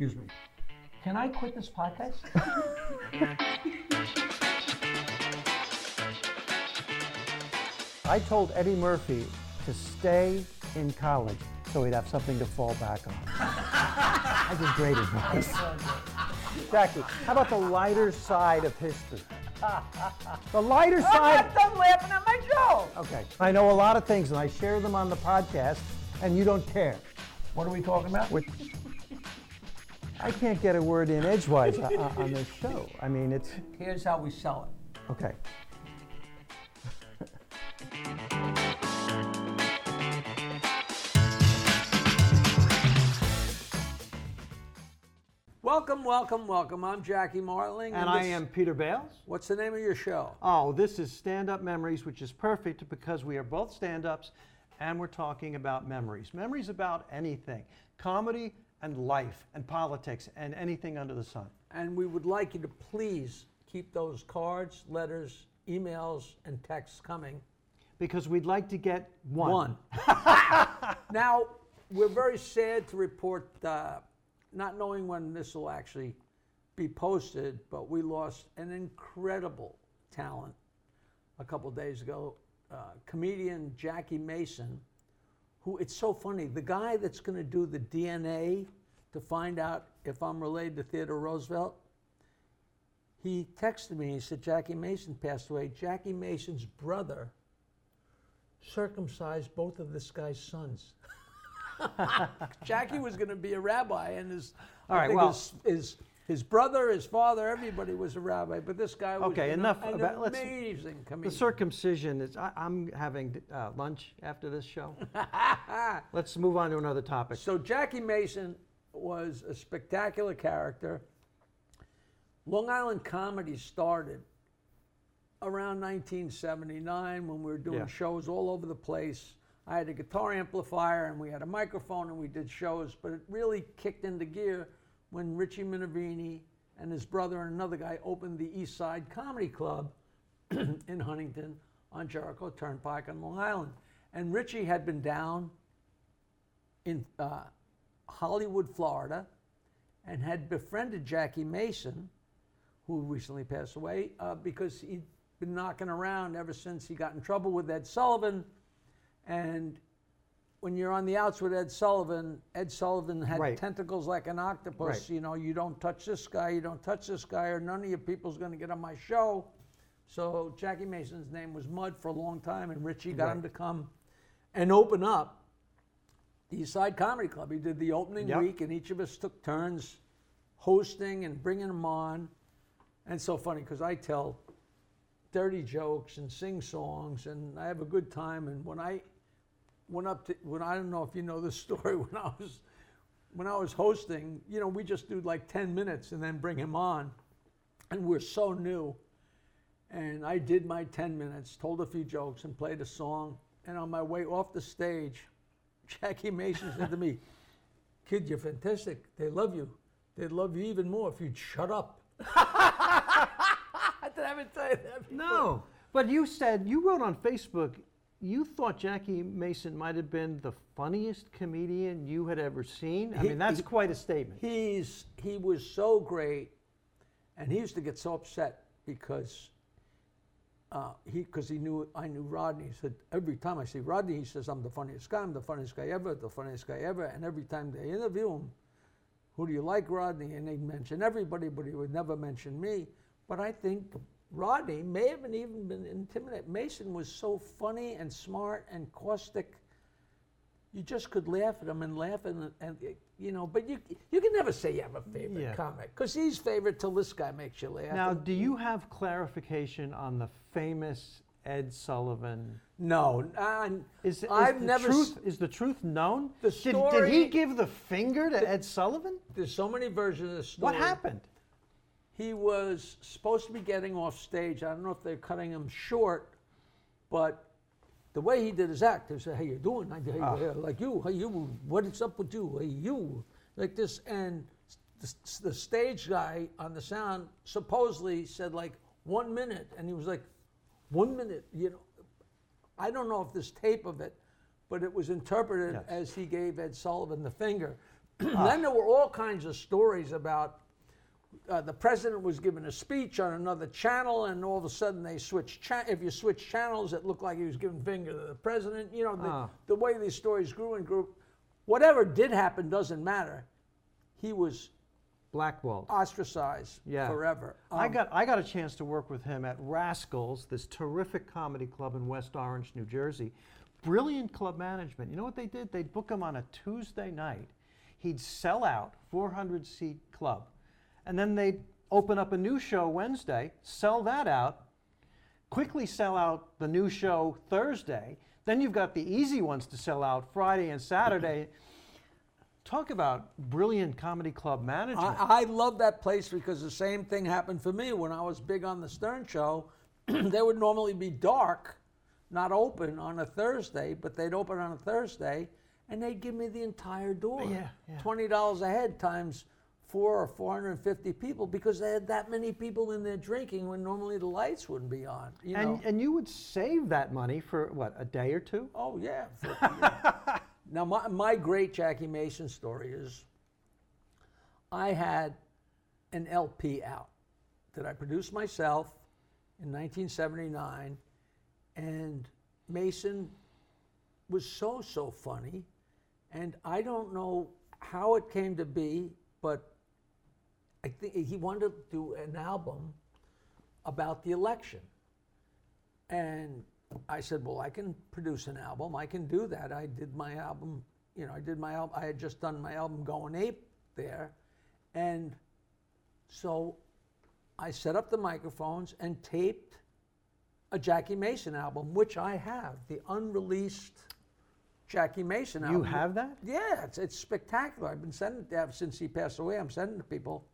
Excuse me. Can I quit this podcast? I told Eddie Murphy to stay in college so he'd have something to fall back on. I did great advice. Jackie, how about the lighter side of history? The lighter oh, side. I'm side. not done laughing at my joke. Okay. I know a lot of things and I share them on the podcast, and you don't care. What are we talking about? Which I can't get a word in edgewise o- o- on this show. I mean, it's Here's how we sell it. okay. Welcome, welcome, welcome. I'm Jackie Martling. And I this- am Peter Bales. What's the name of your show? Oh, this is Stand Up Memories, which is perfect because we are both stand ups and we're talking about memories. Memories about anything comedy and life and politics and anything under the sun. And we would like you to please keep those cards, letters, emails, and texts coming. Because we'd like to get one. One. now, we're very sad to report, uh, not knowing when this will actually be posted, but we lost an incredible talent a couple days ago. Uh, comedian Jackie Mason, who it's so funny, the guy that's going to do the DNA to find out if I'm related to Theodore Roosevelt, he texted me. He said, Jackie Mason passed away. Jackie Mason's brother circumcised both of this guy's sons. Jackie was going to be a rabbi, and his, All I right, think well- his, his, his brother, his father, everybody was a rabbi, but this guy was Okay, an, enough an about- let's- amazing The comedian. circumcision is, I, I'm having uh, lunch after this show. Let's move on to another topic. So Jackie Mason was a spectacular character. Long Island comedy started around 1979 when we were doing Yeah. shows all over the place. I had a guitar amplifier and we had a microphone and we did shows, but it really kicked into gear when Richie Minervini and his brother and another guy opened the East Side Comedy Club in Huntington on Jericho Turnpike on Long Island. And Richie had been down in uh, Hollywood, Florida, and had befriended Jackie Mason, who recently passed away, uh, because he'd been knocking around ever since he got in trouble with Ed Sullivan. And when you're on the outs with Ed Sullivan, Ed Sullivan had Right. tentacles like an octopus. Right. You know, you don't touch this guy, you don't touch this guy, or none of your people's going to get on my show. So Jackie Mason's name was Mud for a long time, and Richie got him to come and open up the East Side Comedy Club. He did the opening Yep. week, and each of us took turns hosting and bringing them on. And it's so funny because I tell dirty jokes and sing songs, and I have a good time. And when I went up to, when I don't know if you know this story, when I was when I was hosting, you know, we just do like 10 minutes and then bring him on. And we're so new. And I did my 10 minutes, told a few jokes, and played a song. And on my way off the stage, Jackie Mason said to me, Kid, you're fantastic. They love you. They'd love you even more if you'd shut up. I ever tell you that? before? No, but you said, you wrote on Facebook, you thought Jackie Mason might have been the funniest comedian you had ever seen. I He- mean, that's he- quite a statement. He's he was so great, and he used to get so upset because uh, he because he knew I knew Rodney. He said every time I see Rodney, he says I'm the funniest guy. I'm the funniest guy ever. The funniest guy ever. And every time they interview him, who do you like, Rodney? And they'd mention everybody, but he would never mention me. But I think Rodney may have even been intimidated. Mason was so funny and smart and caustic you just could laugh at him and laugh and, and you know, but you you can never say you have a favorite Yeah. comic because he's favorite till this guy makes you laugh. Now, do you have clarification on the famous Ed Sullivan? no, I, Is, is I've the never. truth, s- is the truth known? The did, did he give the finger to Ed Sullivan? There's so many versions of the story. What happened? He was supposed to be getting off stage. I don't know if they're cutting him short, but the way he did his act, he said, "How you're doing? I, hey, Ah. like you, hey you, what is up with you? Hey you, like this." And the, the stage guy on the sound supposedly said like one minute, and he was like, "One minute," you know. I don't know if there's tape of it, but it was interpreted Yes. as he gave Ed Sullivan the finger. then there were all kinds of stories about uh, the president was giving a speech on another channel, and all of a sudden they switched. Cha- if you switch channels, it looked like he was giving finger to the president. You know, the, Ah. the way these stories grew and grew. Whatever did happen doesn't matter. He was Blackwald. ostracized Yeah. forever. I Um, got I got a chance to work with him at Rascals, this terrific comedy club in West Orange, New Jersey. Brilliant club management. You know what they did? They'd book him on a Tuesday night. He'd sell out 400 seat club, and then they'd open up a new show Wednesday, sell that out, quickly sell out the new show Thursday. Then you've got the easy ones to sell out Friday and Saturday. Talk about brilliant comedy club management. I, I love that place because the same thing happened for me when I was big on the Stern Show. they would normally be dark, not open on a Thursday, but they'd open on a Thursday, and they'd give me the entire door. Yeah, yeah. Twenty dollars a head times four or four hundred and fifty people because they had that many people in there drinking when normally the lights wouldn't be on. You know. And, and you would save that money for what, a day or two? Oh yeah. for- yeah. now my my great Jackie Mason story is I had an LP out that I produced myself in 1979, and Mason was so so funny, and I don't know how it came to be, but I think he wanted to do an album about the election. And I said, well, I can produce an album. I can do that. I did my album, you know, I did my album. I had just done my album Going Ape there. And so I set up the microphones and taped a Jackie Mason album, which I have, the unreleased Jackie Mason album. You have that? Yeah, it's, it's spectacular. I've been sending it to, since he passed away. I'm sending it to people.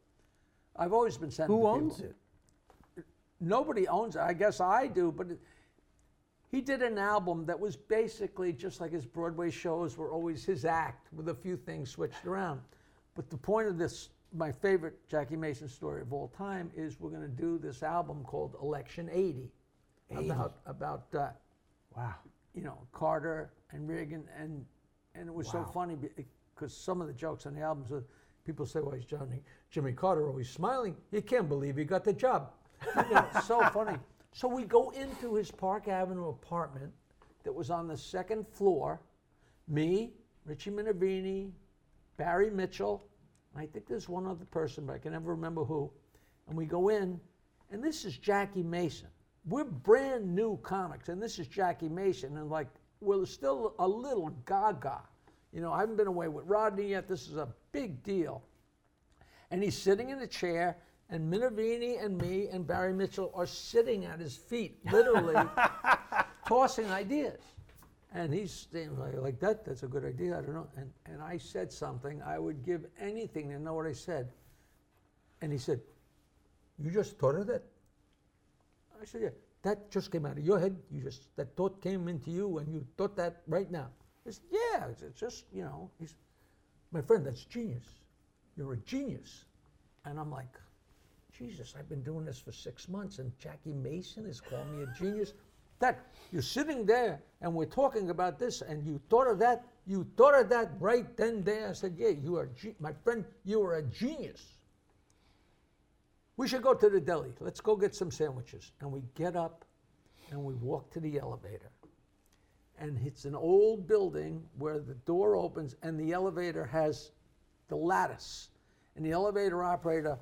I've always been sending Who owns people it? nobody owns it. I guess I do, but it, he did an album that was basically just like his Broadway shows were always his act with a few things switched around. But the point of this, my favorite Jackie Mason story of all time, is we're going to do this album called Election 80, about about uh, Wow. you know Carter and Reagan, and and it was so funny because some of the jokes on the albums, are, people say, "Why is Johnny Jimmy Carter always smiling? You can't believe he got the job." You know, it's so funny. So we go into his Park Avenue apartment that was on the second floor. Me, Richie Minervini, Barry Mitchell, I think there's one other person, but I can never remember who. And we go in, and this is Jackie Mason. We're brand new comics, and this is Jackie Mason, and like we're still a little gaga. You know, I haven't been away with Rodney yet. This is a big deal. And he's sitting in a chair, and Minervini and me and Barry Mitchell are sitting at his feet, literally tossing ideas. And he's like, like that, that's a good idea, I don't know. And, and I said something, I would give anything to know what I said. And he said, You just thought of that? I said, Yeah, that just came out of your head. You just, that thought came into you and you thought that right now. He said, Yeah, it's, it's just, you know, he's, my friend, that's genius. You're a genius. And I'm like, Jesus, I've been doing this for six months, and Jackie Mason is calling me a genius. That you're sitting there and we're talking about this, and you thought of that. You thought of that right then there. I said, Yeah, you are, ge- my friend. You are a genius. We should go to the deli. Let's go get some sandwiches. And we get up, and we walk to the elevator. And it's an old building where the door opens, and the elevator has the lattice. And the elevator operator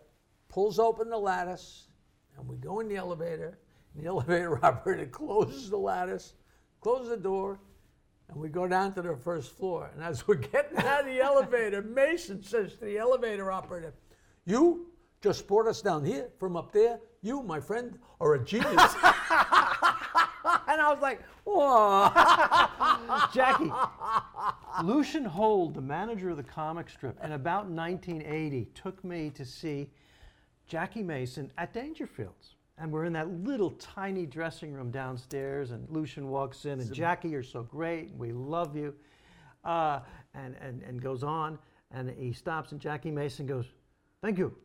pulls open the lattice, and we go in the elevator. And the elevator operator closes the lattice, closes the door, and we go down to the first floor. And as we're getting out of the elevator, Mason says to the elevator operator, You just brought us down here from up there. You, my friend, are a genius. and I was like, Whoa. Jackie, Lucien Hold, the manager of the comic strip, in about 1980, took me to see Jackie Mason at Dangerfields. And we're in that little tiny dressing room downstairs, and Lucian walks in, and Jackie, you're so great, we love you, uh, and, and, and goes on. And he stops, and Jackie Mason goes, Thank you.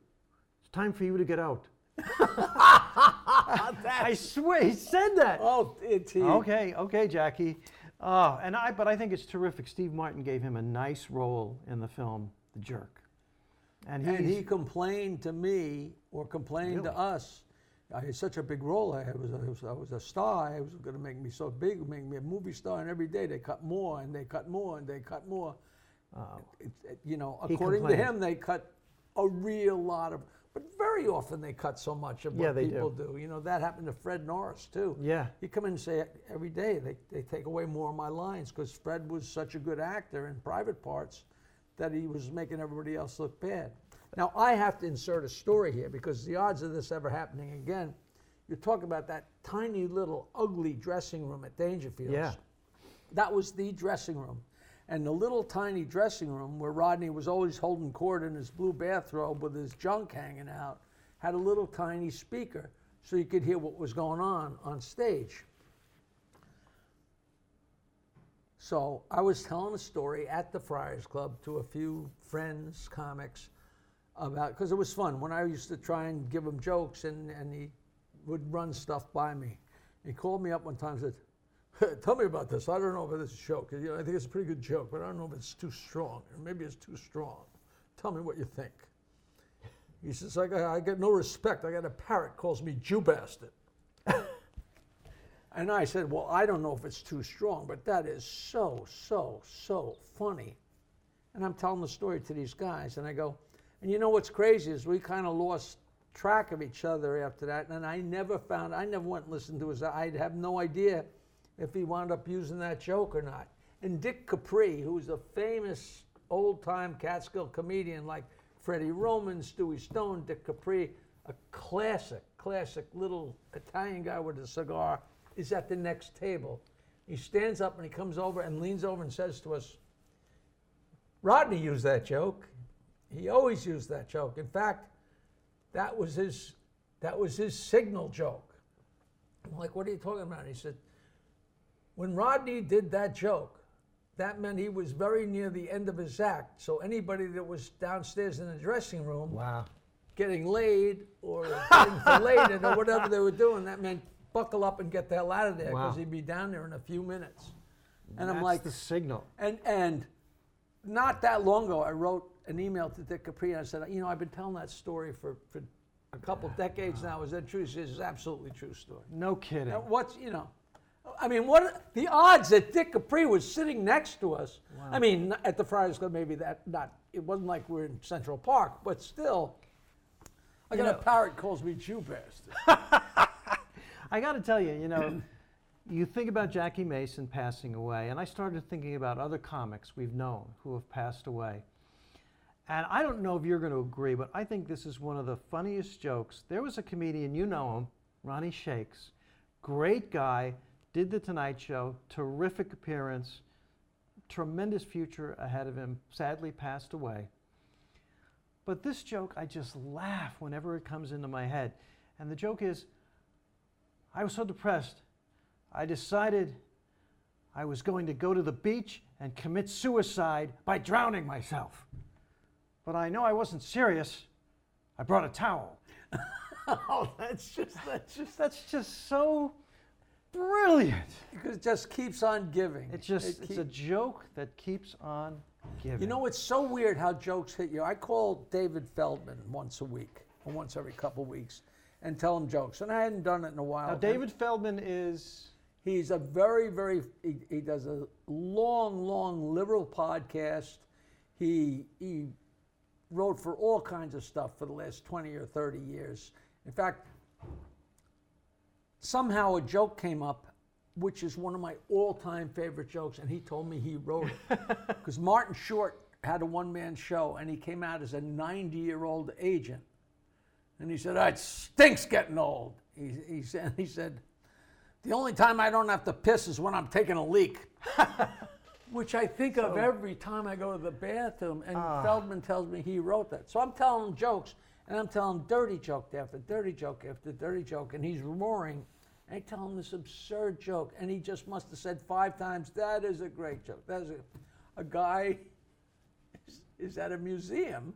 It's time for you to get out. I swear, he said that. Oh, it's he. Okay, okay, Jackie. Uh, and I, but I think it's terrific. Steve Martin gave him a nice role in the film the jerk. And, And he complained to me or complained to us. I had such a big role. I was, I was, I was a star. I was going to make me so big, make me a movie star. And every day they cut more and they cut more and they cut more. It, it- you know, according to him, they cut a real lot of. But very often they cut so much of what Yeah, they people do. You know, that happened to Fred Norris too. Yeah. You come in and say every day they, they take away more of my lines because Fred was such a good actor in private parts that he was making everybody else look bad. Now I have to insert a story here because the odds of this ever happening again, you're talking about that tiny little ugly dressing room at Dangerfields. Yeah. That was the dressing room. And the little tiny dressing room where Rodney was always holding court in his blue bathrobe with his junk hanging out had a little tiny speaker so you could hear what was going on on stage. So I was telling a story at the Friars Club to a few friends, comics, about because it was fun when I used to try and give him jokes and, and he would run stuff by me. He called me up one time and said, Tell me about this. I don't know if this is a joke. You know, I think it's a pretty good joke, but I don't know if it's too strong. Or maybe it's too strong. Tell me what you think. He says, I got, I get no respect. I got a parrot calls me Jew bastard. and I said, Well, I don't know if it's too strong, but that is so, so, so funny. And I'm telling the story to these guys, and I go, and you know what's crazy is we kind of lost track of each other after that, and I never found, I never went and listened to his, I'd have no idea if he wound up using that joke or not. And Dick Capri, who's a famous old time Catskill comedian like Freddie Roman, Stewie Stone, Dick Capri, a classic, classic little Italian guy with a cigar, is at the next table. He stands up and he comes over and leans over and says to us, Rodney used that joke. He always used that joke. In fact, that was his that was his signal joke. I'm like, what are you talking about? He said, when Rodney did that joke, that meant he was very near the end of his act. So anybody that was downstairs in the dressing room wow. getting laid or getting filleted or whatever they were doing, that meant buckle up and get the hell out of there because Wow. he'd be down there in a few minutes. And I'm like, the signal. and and not that long ago, I wrote an email to Dick Capri and I said, you know, I've been telling that story for, for a couple decades now. Is that true? He says, it's absolutely true story. No kidding. Now, what's you know, I mean, what the odds that Dick Capri was sitting next to us? I mean, at the Friars Club, maybe that not. It wasn't like we're in Central Park, but still. I got a parrot calls me Jew bastard. I got to tell you, you know, you think about Jackie Mason passing away, and I started thinking about other comics we've known who have passed away. And I don't know if you're going to agree, but I think this is one of the funniest jokes. There was a comedian, you know him, Ronnie Shakes. Great guy, did The Tonight Show, terrific appearance, tremendous future ahead of him, sadly passed away. But this joke, I just laugh whenever it comes into my head. And the joke is I was so depressed, I decided I was going to go to the beach and commit suicide by drowning myself. But I know I wasn't serious. I brought a towel. oh, that's just that's just That's just so brilliant. because it just keeps on giving. It's just, It it's keep- a joke that keeps on giving. You know, it's so weird how jokes hit you. I call David Feldman once a week or once every couple weeks and tell him jokes, and I hadn't done it in a while. now, David Feldman is. he's a very, very. He, he does a long, long liberal podcast. He he wrote for all kinds of stuff for the last twenty or thirty years. In fact, somehow a joke came up, which is one of my all-time favorite jokes, and he told me he wrote it because Martin Short had a one-man show, and he came out as a 90-year-old agent, and he said, "Ah, "It stinks getting old." He, he said, "He said, the only time I don't have to piss is when I'm taking a leak." Which I think of every time I go to the bathroom, and Feldman tells me he wrote that. So I'm telling him jokes, and I'm telling dirty joke after dirty joke after dirty joke, and he's roaring. And I tell him this absurd joke, and he just must have said five times, "That is a great joke." That is a, a guy is, is at a museum,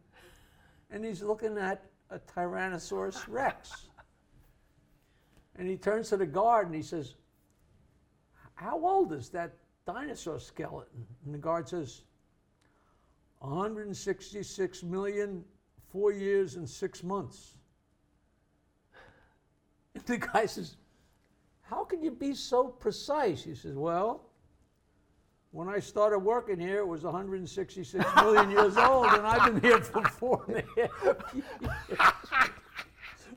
and he's looking at a Tyrannosaurus Rex, and he turns to the guard and he says, "How old is that dinosaur skeleton?" And the guard says, 166 million, four years and six months. And the guy says, How can you be so precise? He says, Well, when I started working here, it was 166 million years old, and I've been here for four and a half years.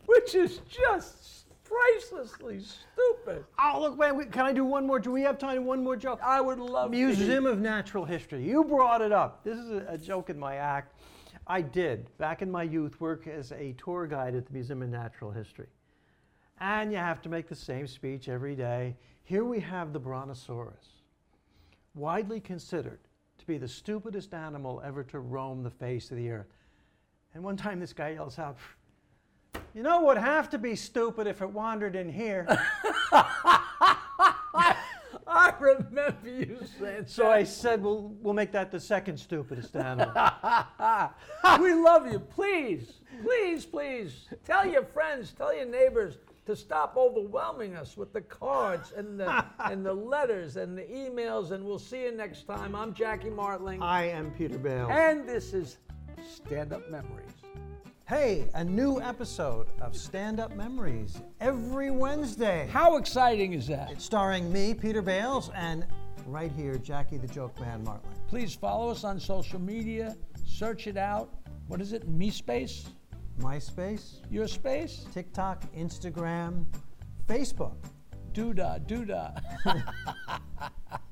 Which is just pricelessly stupid. Oh, look, man, we, can I do one more? Do we have time for one more joke? I would love to. Museum of Natural History. You brought it up. This is a, a joke in my act. I did, back in my youth, work as a tour guide at the Museum of Natural History. And you have to make the same speech every day. Here we have the Brontosaurus, widely considered to be the stupidest animal ever to roam the face of the earth. And one time this guy yells out, You know, it would have to be stupid if it wandered in here. Remember you saying So I said, Well, we'll make that the second stupidest animal. we love you. Please, please, please tell your friends, tell your neighbors to stop overwhelming us with the cards and the and the letters and the emails. And we'll see you next time. I'm Jackie Martling, I am Peter Bale. and this is Stand Up Memories. Hey, a new episode of Stand Up Memories every Wednesday. How exciting is that? It's starring me, Peter Bales, and right here, Jackie the Joke Man Martling. Please follow us on social media. Search it out. What is it? Me space? MySpace, Your space? TikTok, Instagram, Facebook. Doodah, doodah.